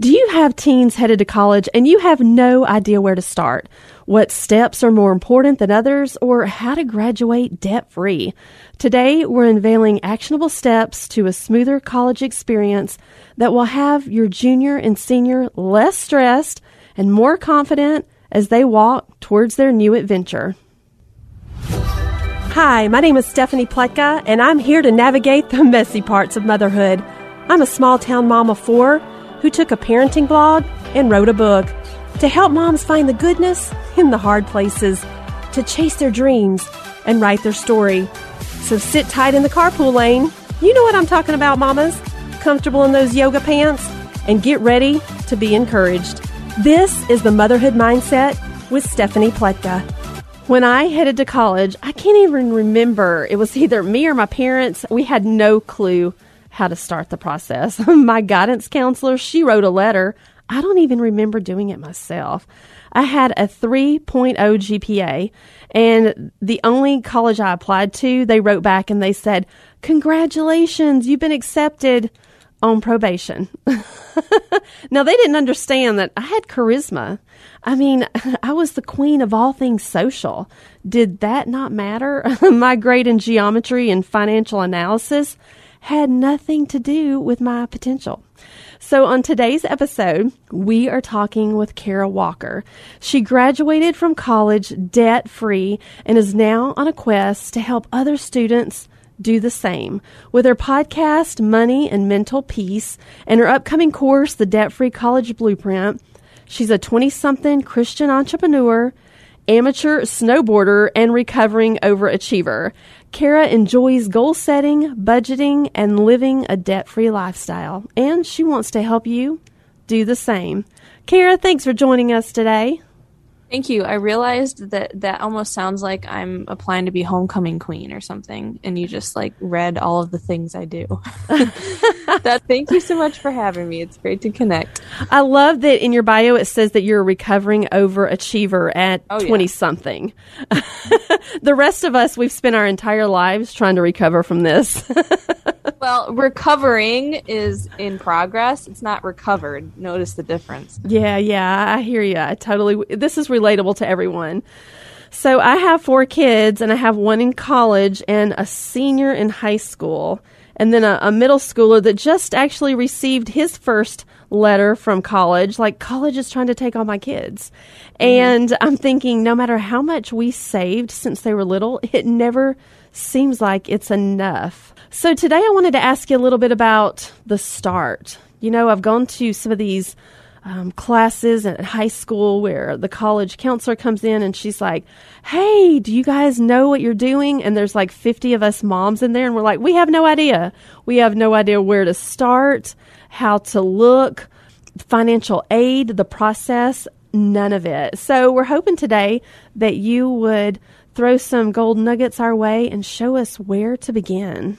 Do you have teens headed to college and you have no idea where to start? What steps are more important than others, or how to graduate debt free? Today, we're unveiling actionable steps to a smoother college experience that will have your junior and senior less stressed and more confident as they walk towards their new adventure. Hi, my name is Stephanie Pletka, and I'm here to navigate the messy parts of motherhood. I'm a small town mom of four who took a parenting blog and wrote a book to help moms find the goodness in the hard places, to chase their dreams and write their story. So sit tight in the carpool lane. You know what I'm talking about, mamas. Comfortable in those yoga pants and get ready to be encouraged. This is the Motherhood Mindset with Stephanie Pletka. When I headed to college, I can't even remember. It was either me or my parents. We had no clue how to start the process. My guidance counselor, she wrote a letter. I don't even remember doing it myself. I had a 3.0 GPA, and the only college I applied to, they wrote back and they said, Congratulations, you've been accepted on probation. now, they didn't understand that I had charisma. I mean, I was the queen of all things social. Did that not matter? My grade in geometry and financial analysis had nothing to do with my potential. So, on today's episode, we are talking with Kara Walker. She graduated from college debt free and is now on a quest to help other students do the same. With her podcast, Money and Mental Peace, and her upcoming course, The Debt Free College Blueprint, she's a 20 something Christian entrepreneur, amateur snowboarder, and recovering overachiever. Kara enjoys goal setting, budgeting, and living a debt free lifestyle, and she wants to help you do the same. Kara, thanks for joining us today. Thank you. I realized that that almost sounds like I'm applying to be homecoming queen or something, and you just like read all of the things I do. that thank you so much for having me. It's great to connect. I love that in your bio it says that you're a recovering overachiever at Oh, yeah. 20 something. the rest of us, we've spent our entire lives trying to recover from this. Well, recovering is in progress. It's not recovered. Notice the difference. Yeah, yeah, I hear you. I totally. This is relatable to everyone. So I have four kids, and I have one in college and a senior in high school, and then a, a middle schooler that just actually received his first letter from college. Like college is trying to take all my kids, mm-hmm. and I'm thinking, no matter how much we saved since they were little, it never seems like it's enough. So today I wanted to ask you a little bit about the start. You know, I've gone to some of these um, classes at high school where the college counselor comes in and she's like, Hey, do you guys know what you're doing? And there's like 50 of us moms in there, and we're like, We have no idea. We have no idea where to start, how to look, financial aid, the process, none of it. So we're hoping today that you would throw some gold nuggets our way and show us where to begin.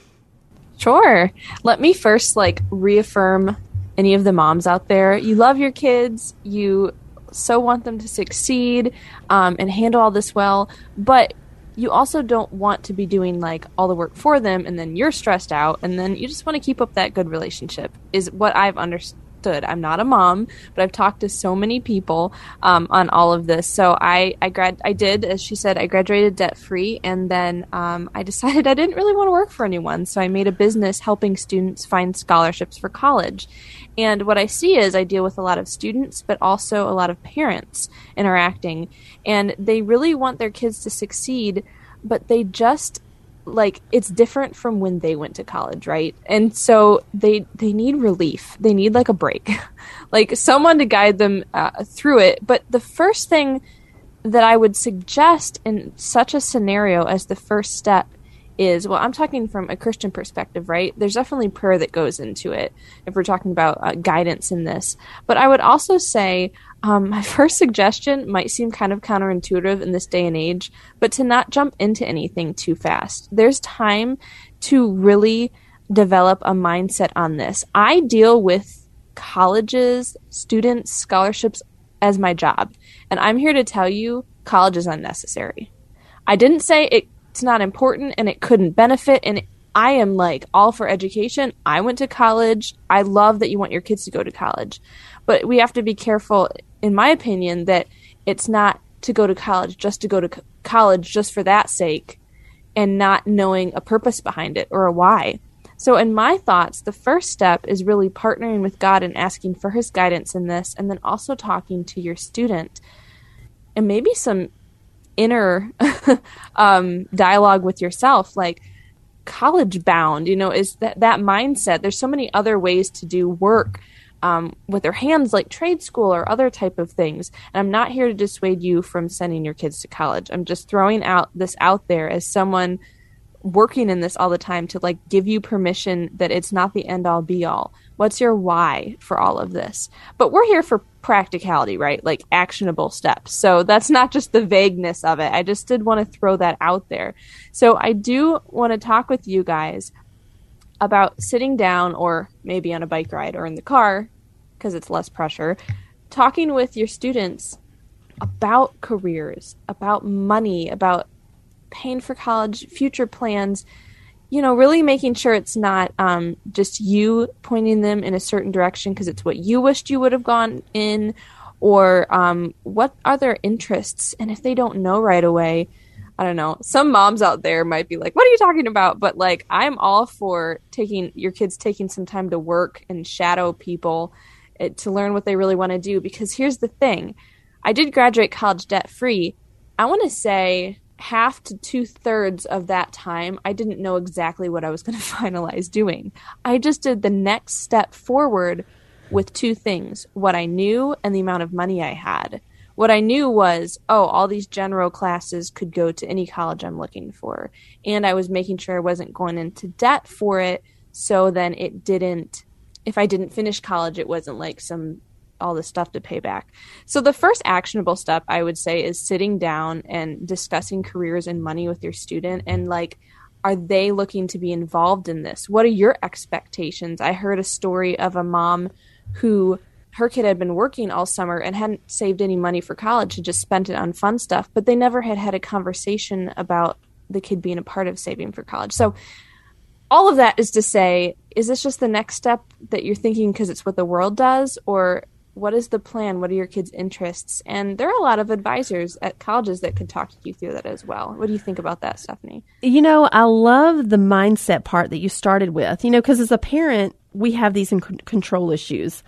Sure. Let me first like reaffirm any of the moms out there. You love your kids. You so want them to succeed um, and handle all this well, but you also don't want to be doing like all the work for them and then you're stressed out and then you just want to keep up that good relationship is what I've understood. I'm not a mom, but I've talked to so many people um, on all of this. So I I grad I did as she said I graduated debt free and then um, I decided I didn't really want to work for anyone. So I made a business helping students find scholarships for college. And what I see is I deal with a lot of students, but also a lot of parents interacting. And they really want their kids to succeed, but they just like it's different from when they went to college right? And so they they need relief. They need like a break. Like someone to guide them uh, through it. But the first thing that i would suggest in such a scenario as the first step is well i'm talking from a christian perspective right? There's definitely prayer that goes into it if we're talking about uh, guidance in this. But i would also say um, my first suggestion might seem kind of counterintuitive in this day and age but to not jump into anything too fast. There's time to really develop a mindset on this. I deal with colleges students scholarships as my job and i'm here to tell you college is unnecessary. I didn't say it, it's not important and it couldn't benefit, and I am like all for education. I went to college. I love that you want your kids to go to college. But we have to be careful, in my opinion, that it's not to go to college just to go to co- college just for that sake and not knowing a purpose behind it or a why. So, in my thoughts, the first step is really partnering with God and asking for His guidance in this, and then also talking to your student and maybe some inner um, dialogue with yourself, like college bound, you know, is that, that mindset. There's so many other ways to do work. Um, with their hands like trade school or other type of things and i'm not here to dissuade you from sending your kids to college i'm just throwing out this out there as someone working in this all the time to like give you permission that it's not the end all be all. What's your why for all of this? But we're here for practicality, right? Like actionable steps. So that's not just the vagueness of it. I just did want to throw that out there. So I do want to talk with you guys about sitting down or maybe on a bike ride or in the car because it's less pressure, talking with your students about careers, about money, about paying for college, future plans, you know, really making sure it's not um, just you pointing them in a certain direction because it's what you wished you would have gone in, or um, what are their interests. And if they don't know right away, I don't know. Some moms out there might be like, "What are you talking about?" But like, I'm all for taking your kids taking some time to work and shadow people eh, to learn what they really want to do. Because here's the thing: I did graduate college debt free. I want to say half to two thirds of that time, I didn't know exactly what I was going to finalize doing. I just did the next step forward with two things what I knew and the amount of money I had. What I knew was, oh, all these general classes could go to any college I'm looking for. And I was making sure I wasn't going into debt for it. So then it didn't, if I didn't finish college, it wasn't like some all this stuff to pay back. So the first actionable step I would say is sitting down and discussing careers and money with your student and like are they looking to be involved in this? What are your expectations? I heard a story of a mom who her kid had been working all summer and hadn't saved any money for college and just spent it on fun stuff, but they never had had a conversation about the kid being a part of saving for college. So all of that is to say, is this just the next step that you're thinking because it's what the world does or what is the plan? What are your kids' interests? And there are a lot of advisors at colleges that could talk you through that as well. What do you think about that, Stephanie? You know, I love the mindset part that you started with, you know, because as a parent, we have these control issues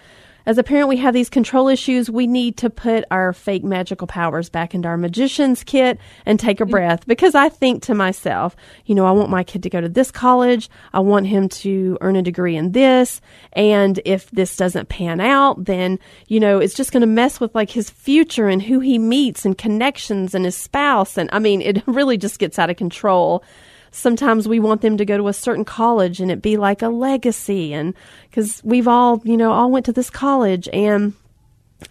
as a parent, we have these control issues. We need to put our fake magical powers back into our magician's kit and take a mm-hmm. breath because I think to myself, you know, I want my kid to go to this college. I want him to earn a degree in this. And if this doesn't pan out, then, you know, it's just going to mess with like his future and who he meets and connections and his spouse. And I mean, it really just gets out of control sometimes we want them to go to a certain college and it be like a legacy and because we've all you know all went to this college and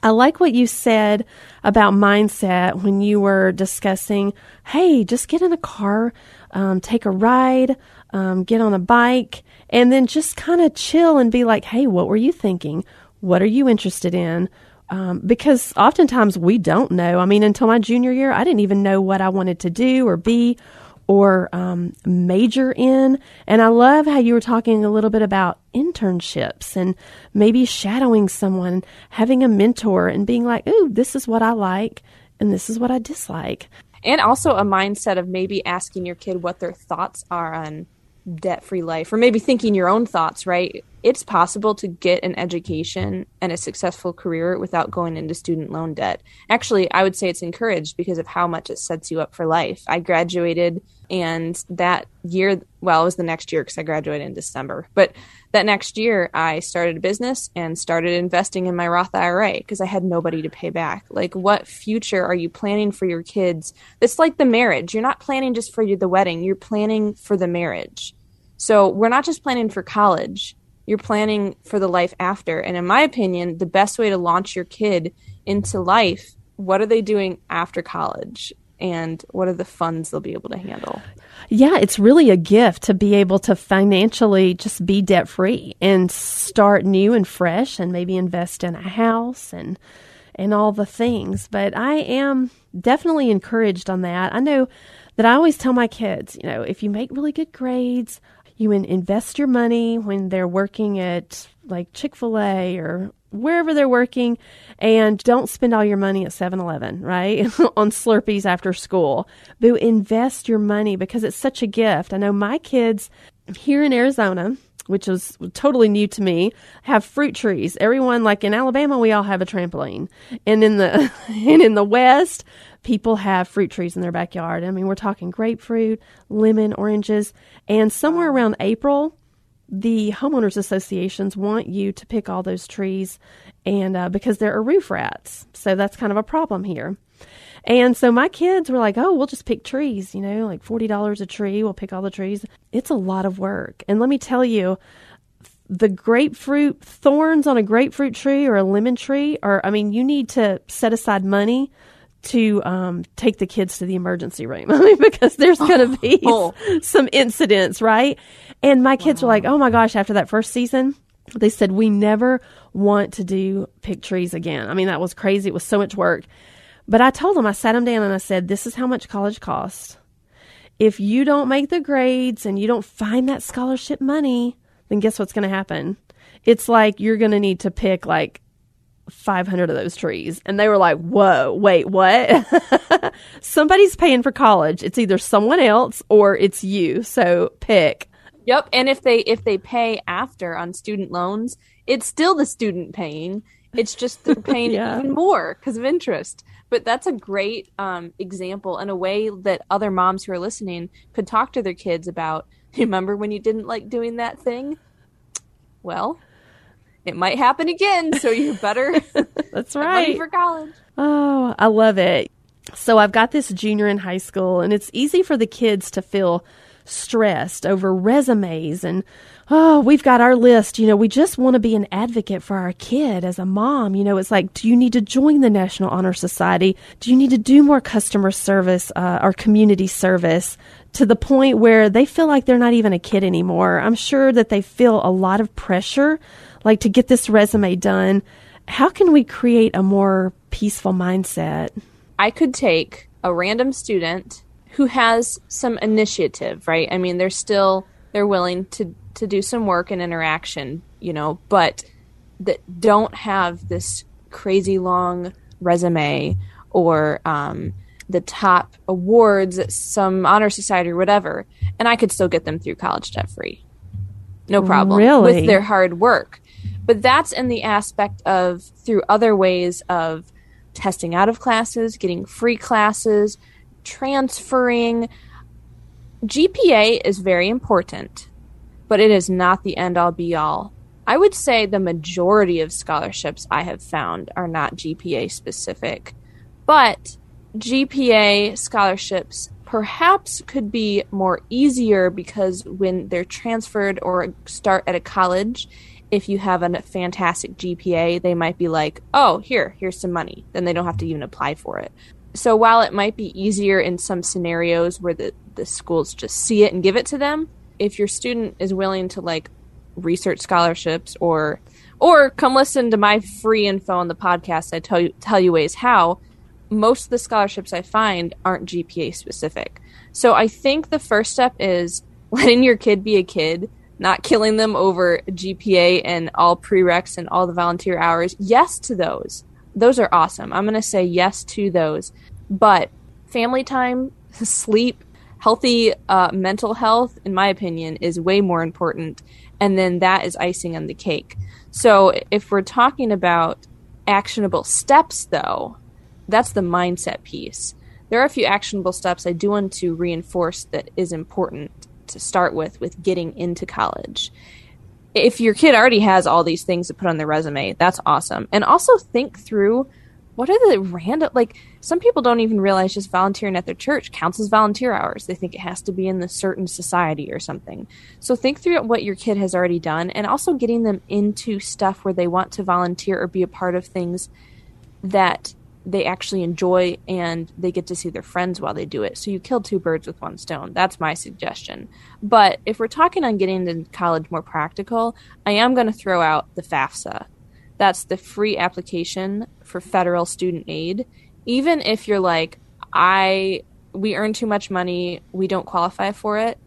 I like what you said about mindset when you were discussing, hey, just get in a car, um, take a ride, um, get on a bike, and then just kind of chill and be like, hey, what were you thinking? What are you interested in? Um, because oftentimes we don't know. I mean, until my junior year, I didn't even know what I wanted to do or be or um, major in. And I love how you were talking a little bit about internships and maybe shadowing someone, having a mentor, and being like, ooh, this is what I like and this is what I dislike. And also a mindset of maybe asking your kid what their thoughts are on debt free life or maybe thinking your own thoughts, right? It's possible to get an education and a successful career without going into student loan debt. Actually, I would say it's encouraged because of how much it sets you up for life. I graduated and that year, well, it was the next year because I graduated in December. But that next year, I started a business and started investing in my Roth IRA because I had nobody to pay back. Like, what future are you planning for your kids? It's like the marriage. You're not planning just for the wedding, you're planning for the marriage. So, we're not just planning for college, you're planning for the life after. And in my opinion, the best way to launch your kid into life, what are they doing after college? And what are the funds they'll be able to handle. Yeah, it's really a gift to be able to financially just be debt free and start new and fresh and maybe invest in a house and and all the things. But I am definitely encouraged on that. I know that I always tell my kids, you know, if you make really good grades, You invest your money when they're working at like Chick fil A or wherever they're working and don't spend all your money at 7-Eleven, right? on Slurpees after school. But invest your money because it's such a gift. I know my kids here in Arizona, which is totally new to me, have fruit trees. Everyone like in Alabama we all have a trampoline. And in the and in the West, people have fruit trees in their backyard. I mean, we're talking grapefruit, lemon, oranges, and somewhere around April the homeowners associations want you to pick all those trees and uh, because there are roof rats. So that's kind of a problem here. And so my kids were like oh we'll just pick trees you know like $40 a tree we'll pick all the trees. It's a lot of work. And let me tell you the grapefruit thorns on a grapefruit tree or a lemon tree or i mean you need to set aside money to um, take the kids to the emergency room. I mean, because there's going to be oh. some incidents, right? And my kids wow. were like, oh my gosh, after that first season, they said, we never want to do pick trees again. I mean, that was crazy. It was so much work. But I told them, I sat them down and I said, this is how much college costs. If you don't make the grades and you don't find that scholarship money, then guess what's going to happen? It's like you're going to need to pick like 500 of those trees. And they were like, whoa, wait, what? Somebody's paying for college. It's either someone else or it's you. So pick. Yep. And if they, if they pay after on student loans, it's still the student paying. It's just they're paying yeah. even more because of interest. But that's a great um, example and a way that other moms who are listening could talk to their kids about. Remember when you didn't like doing that thing? Well, it might happen again, so you better. That's right. for college. Oh, I love it. So I've got this junior in high school, and it's easy for the kids to feel stressed over resumes and oh we've got our list you know we just want to be an advocate for our kid as a mom you know it's like do you need to join the national honor society do you need to do more customer service uh, or community service to the point where they feel like they're not even a kid anymore i'm sure that they feel a lot of pressure like to get this resume done. How can we create a more peaceful mindset? I could take a random student who has some initiative, right? I mean, they're still they're willing to to do some work and interaction, you know, but that don't have this crazy long resume or um, the top awards at some honor society or whatever, and I could still get them through college debt free, no problem, really? with their hard work. But that's in the aspect of through other ways of testing out of classes, getting free classes, transferring. GPA is very important, but it is not the end all be all. I would say the majority of scholarships I have found are not GPA specific, but GPA scholarships perhaps could be more easier because when they're transferred or start at a college, if you have a fantastic GPA, they might be like, oh, here, here's some money. Then they don't have to even apply for it. So while it might be easier in some scenarios where the, the schools just see it and give it to them, if your student is willing to like research scholarships or or come listen to my free info on the podcast I tell you tell you ways how, most of the scholarships I find aren't GPA specific. So I think the first step is letting your kid be a kid not killing them over GPA and all prereqs and all the volunteer hours. Yes to those. Those are awesome. I'm going to say yes to those. But family time, sleep, healthy uh, mental health, in my opinion, is way more important. And then that is icing on the cake. So if we're talking about actionable steps, though, that's the mindset piece. There are a few actionable steps I do want to reinforce that is important to start with with getting into college. If your kid already has all these things to put on their resume, that's awesome. And also think through what are the random like some people don't even realize just volunteering at their church counts as volunteer hours. They think it has to be in the certain society or something. So think through what your kid has already done and also getting them into stuff where they want to volunteer or be a part of things that they actually enjoy and they get to see their friends while they do it. So you kill two birds with one stone. That's my suggestion. But if we're talking on getting into college more practical, I am going to throw out the FAFSA. That's the free application for federal student aid. Even if you're like, I we earn too much money, we don't qualify for it.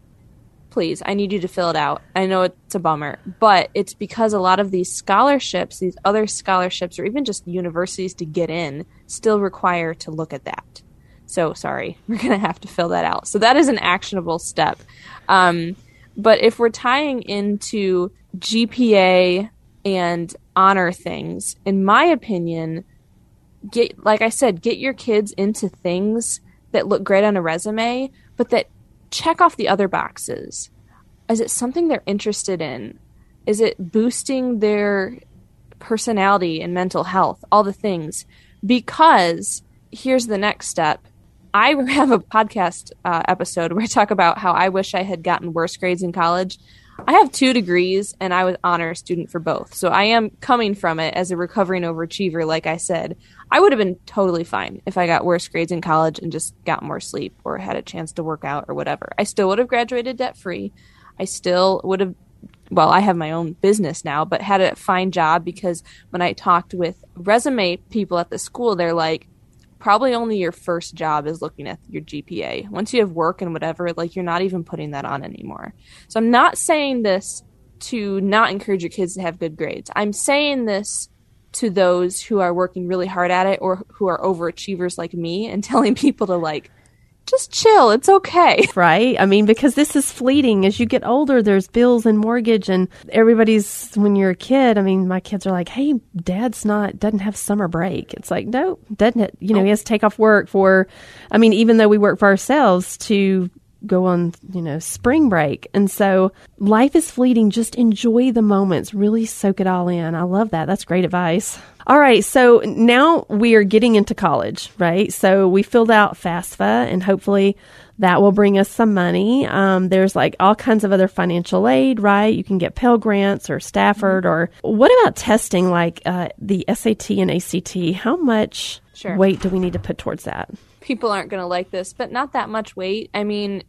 Please, I need you to fill it out. I know it's a bummer, but it's because a lot of these scholarships, these other scholarships, or even just universities to get in, still require to look at that. So sorry, we're going to have to fill that out. So that is an actionable step. Um, but if we're tying into GPA and honor things, in my opinion, get like I said, get your kids into things that look great on a resume, but that check off the other boxes. Is it something they're interested in? Is it boosting their personality and mental health? All the things. Because here's the next step. I have a podcast uh, episode where I talk about how I wish I had gotten worse grades in college. I have two degrees and I was honor student for both. So I am coming from it as a recovering overachiever, like I said. I would have been totally fine if I got worse grades in college and just got more sleep or had a chance to work out or whatever. I still would have graduated debt free. I still would have, well, I have my own business now, but had a fine job because when I talked with resume people at the school, they're like, probably only your first job is looking at your GPA. Once you have work and whatever, like you're not even putting that on anymore. So I'm not saying this to not encourage your kids to have good grades. I'm saying this to those who are working really hard at it or who are overachievers like me and telling people to like just chill. It's okay. Right. I mean, because this is fleeting. As you get older, there's bills and mortgage, and everybody's, when you're a kid, I mean, my kids are like, hey, dad's not, doesn't have summer break. It's like, no, doesn't it? You know, he oh. has to take off work for, I mean, even though we work for ourselves to go on, you know, spring break. And so life is fleeting. Just enjoy the moments. Really soak it all in. I love that. That's great advice. All right. So now we are getting into college, right? So we filled out FAFSA and hopefully that will bring us some money. Um, there's like all kinds of other financial aid, right? You can get Pell Grants or Stafford or what about testing like uh, the SAT and ACT? How much Sure. weight do we need to put towards that? people aren't going to like this, but not that much weight. I mean,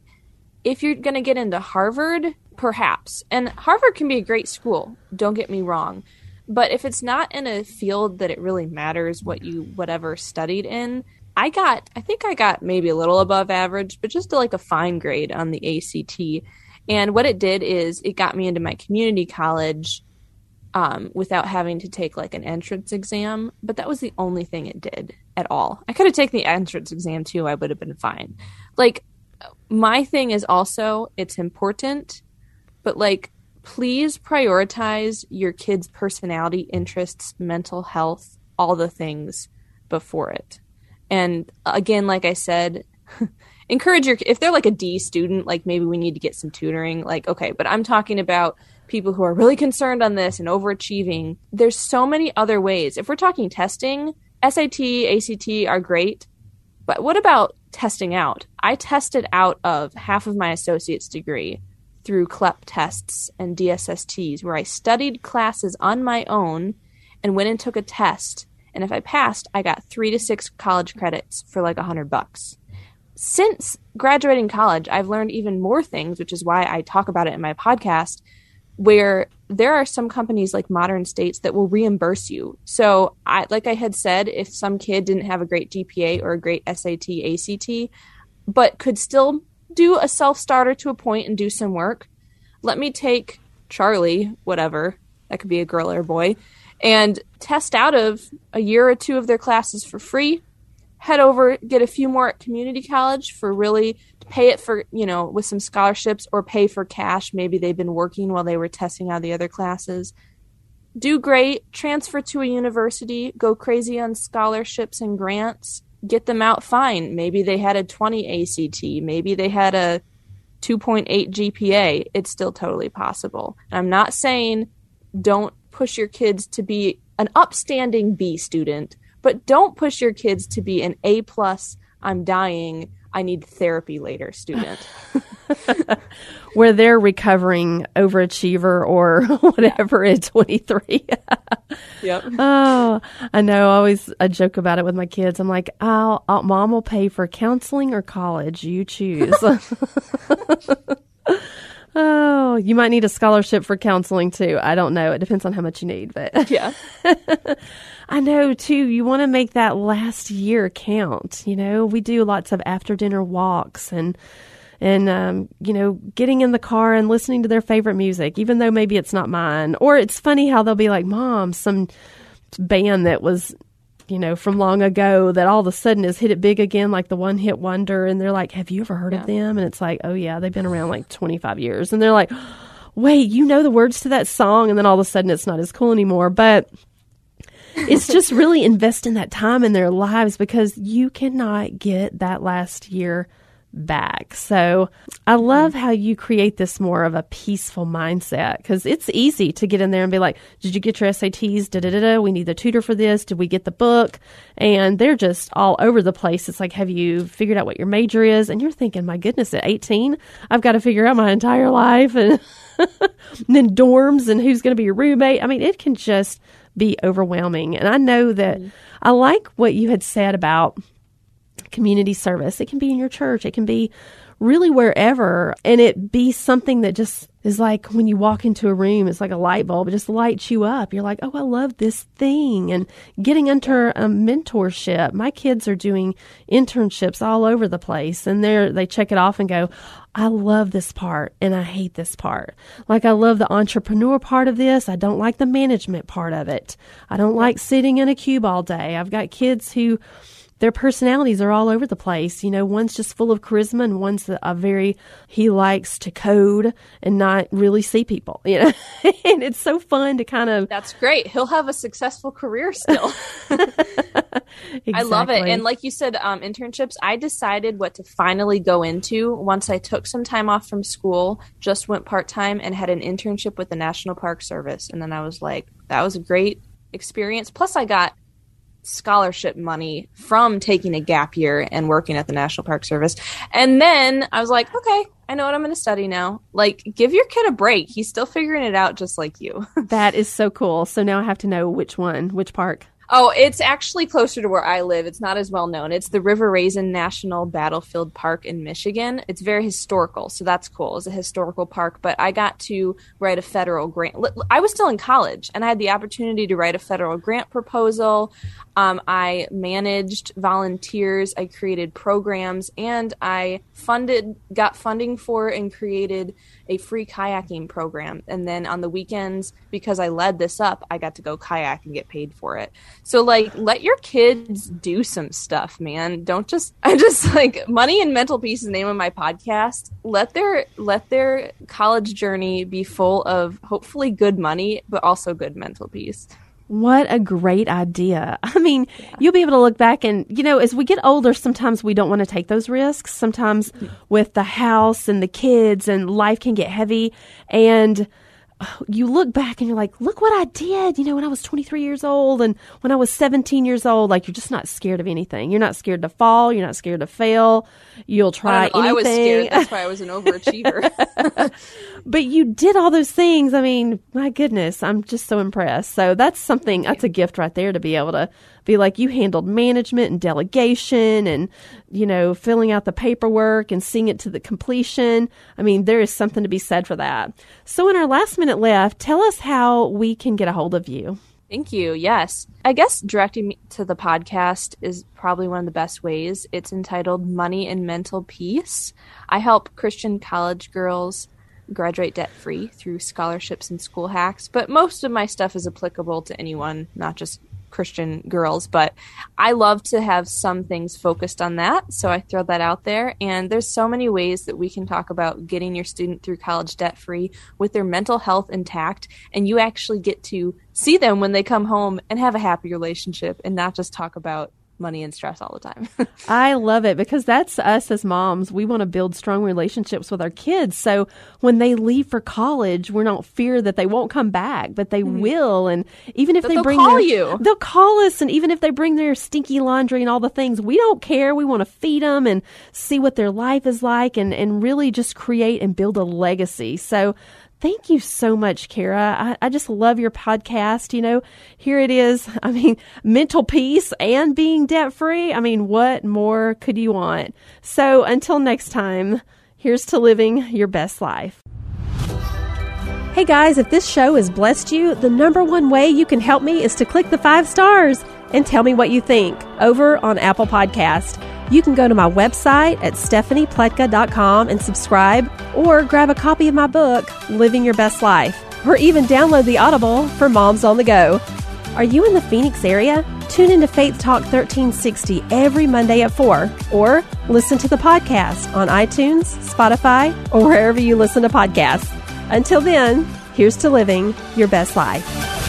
if you're going to get into Harvard, perhaps. And Harvard can be a great school, don't get me wrong. But if it's not in a field that it really matters what you whatever studied in, I got I think I got maybe a little above average, but just like a fine grade on the ACT. And what it did is it got me into my community college um, without having to take like an entrance exam. But that was the only thing it did at all. I could have taken the entrance exam too. I would have been fine. Like my thing is also it's important, but like please prioritize your kids' personality, interests, mental health, all the things before it. And again, like I said, encourage your if they're like a D student, like maybe we need to get some tutoring, like okay, but I'm talking about people who are really concerned on this and overachieving. There's so many other ways. If we're talking testing, SAT, ACT are great, but what about testing out? I tested out of half of my associate's degree through CLEP tests and DSSTs, where I studied classes on my own and went and took a test. And if I passed, I got three to six college credits for like a hundred bucks. Since graduating college, I've learned even more things, which is why I talk about it in my podcast, where there are some companies like Modern States that will reimburse you. So, I, like I had said, if some kid didn't have a great GPA or a great SAT, ACT, but could still do a self starter to a point and do some work, let me take Charlie, whatever, that could be a girl or a boy, and test out of a year or two of their classes for free. Head over, get a few more at community college for really pay it for, you know, with some scholarships or pay for cash. Maybe they've been working while they were testing out the other classes. Do great, transfer to a university, go crazy on scholarships and grants, get them out fine. Maybe they had a 20 ACT, maybe they had a 2.8 GPA. It's still totally possible. And I'm not saying don't push your kids to be an upstanding B student, but don't push your kids to be an A plus. I'm dying. I need therapy later student. Where they're recovering overachiever or whatever at 23. yep. oh, I know. I always I joke about it with my kids. I'm like, I'll, I'll, mom will pay for counseling or college. You choose. Oh, you might need a scholarship for counseling too. I don't know. It depends on how much you need, but Yeah. I know too. You want to make that last year count. You know, we do lots of after dinner walks and and um, you know getting in the car and listening to their favorite music even though maybe it's not mine or it's funny how they'll be like mom some band that was you know from long ago that all of a sudden has hit it big again like the one hit wonder. And they're like have you ever heard Yeah. of them? And it's like oh yeah they've been around like 25 years. And they're like wait you know the words to that song? And then all of a sudden it's not as cool anymore. But it's just really investing that time in their lives because you cannot get that last year back. So I love how you create this more of a peaceful mindset because it's easy to get in there and be like, Did you get your SATs? Da da da da. We need the tutor for this. Did we get the book? And they're just all over the place. It's like, Have you figured out what your major is? And you're thinking, My goodness, at 18, I've got to figure out my entire life and, and then dorms and who's going to be your roommate. I mean, it can just be overwhelming. And I know that mm-hmm. I like what you had said about community service. It can be in your church. It can be really wherever and it be something that just is like when you walk into a room, it's like a light bulb. It just lights you up. You're like, oh, I love this thing. And getting under a mentorship. My kids are doing internships all over the place and they're, they check it off and go, I love this part and I hate this part. Like I love the entrepreneur part of this. I don't like the management part of it. I don't like sitting in a cube all day. I've got kids who their personalities are all over the place. You know, one's just full of charisma and one's a, very, he likes to code and not really see people, you know, and it's so fun to kind of. That's great. He'll have a successful career still. I love it. And like you said, um, internships, I decided what to finally go into once I took some time off from school, just went part time and had an internship with the National Park Service. And then I was like, that was a great experience. Plus, I got scholarship money from taking a gap year and working at the National Park Service. And then I was like, okay, I know what I'm going to study now. Like, give your kid a break. He's still figuring it out just like you. that is so cool. So now I have to know which one, which park. Oh, it's actually closer to where I live. It's not as well known. It's the River Raisin National Battlefield Park in Michigan. It's very historical, so that's cool. It's a historical park, but I got to write a federal grant. I was still in college, and I had the opportunity to write a federal grant proposal. Um, I managed volunteers, I created programs, and I funded, got funding for, and created a free kayaking program. And then on the weekends, because I led this up, I got to go kayak and get paid for it. So like let your kids do some stuff, man. Don't just I just like money and mental peace is the name of my podcast. Let their let their college journey be full of hopefully good money, but also good mental peace. What a great idea. I mean, you'll be able to look back and, you know, as we get older, sometimes we don't want to take those risks. Sometimes mm. with the house and the kids and life can get heavy. And you look back and you're like, look what I did, you know, when I was 23 years old and when I was 17 years old. Like, you're just not scared of anything. You're not scared to fall. You're not scared to fail. You'll try I, know, I was anything. scared. That's why I was an overachiever. but you did all those things. I mean, my goodness, I'm just so impressed. So that's something, that's a gift right there to be able to be like, you handled management and delegation and, you know, filling out the paperwork and seeing it to the completion. I mean, there is something to be said for that. So in our last minute left, tell us how we can get a hold of you. Thank you. Yes. I guess directing me to the podcast is probably one of the best ways. It's entitled Money and Mental Peace. I help Christian college girls graduate debt free through scholarships and school hacks, but most of my stuff is applicable to anyone, not just Christian girls, but I love to have some things focused on that. So I throw that out there. And there's so many ways that we can talk about getting your student through college debt free with their mental health intact. And you actually get to see them when they come home and have a happy relationship and not just talk about money and stress all the time. I love it because that's us as moms. We want to build strong relationships with our kids. So when they leave for college, we're not fear that they won't come back, but they mm-hmm. will. And even if But they bring call their, you. they'll call us. And even if they bring their stinky laundry and all the things, we don't care. We want to feed them and see what their life is like and, and really just create and build a legacy. So Thank you so much, Kara. I, I just love your podcast. You know, here it is. I mean, mental peace and being debt free. I mean, what more could you want? So until next time, here's to living your best life. Hey guys, if this show has blessed you, the number one way you can help me is to click the five stars and tell me what you think over on Apple Podcast. You can go to my website at stephaniepletka.com and subscribe, or grab a copy of my book, Living Your Best Life, or even download the Audible for moms on the go. Are you in the Phoenix area? Tune into Faith Talk 1360 every Monday at 4, or listen to the podcast on iTunes, Spotify, or wherever you listen to podcasts. Until then, here's to living your best life.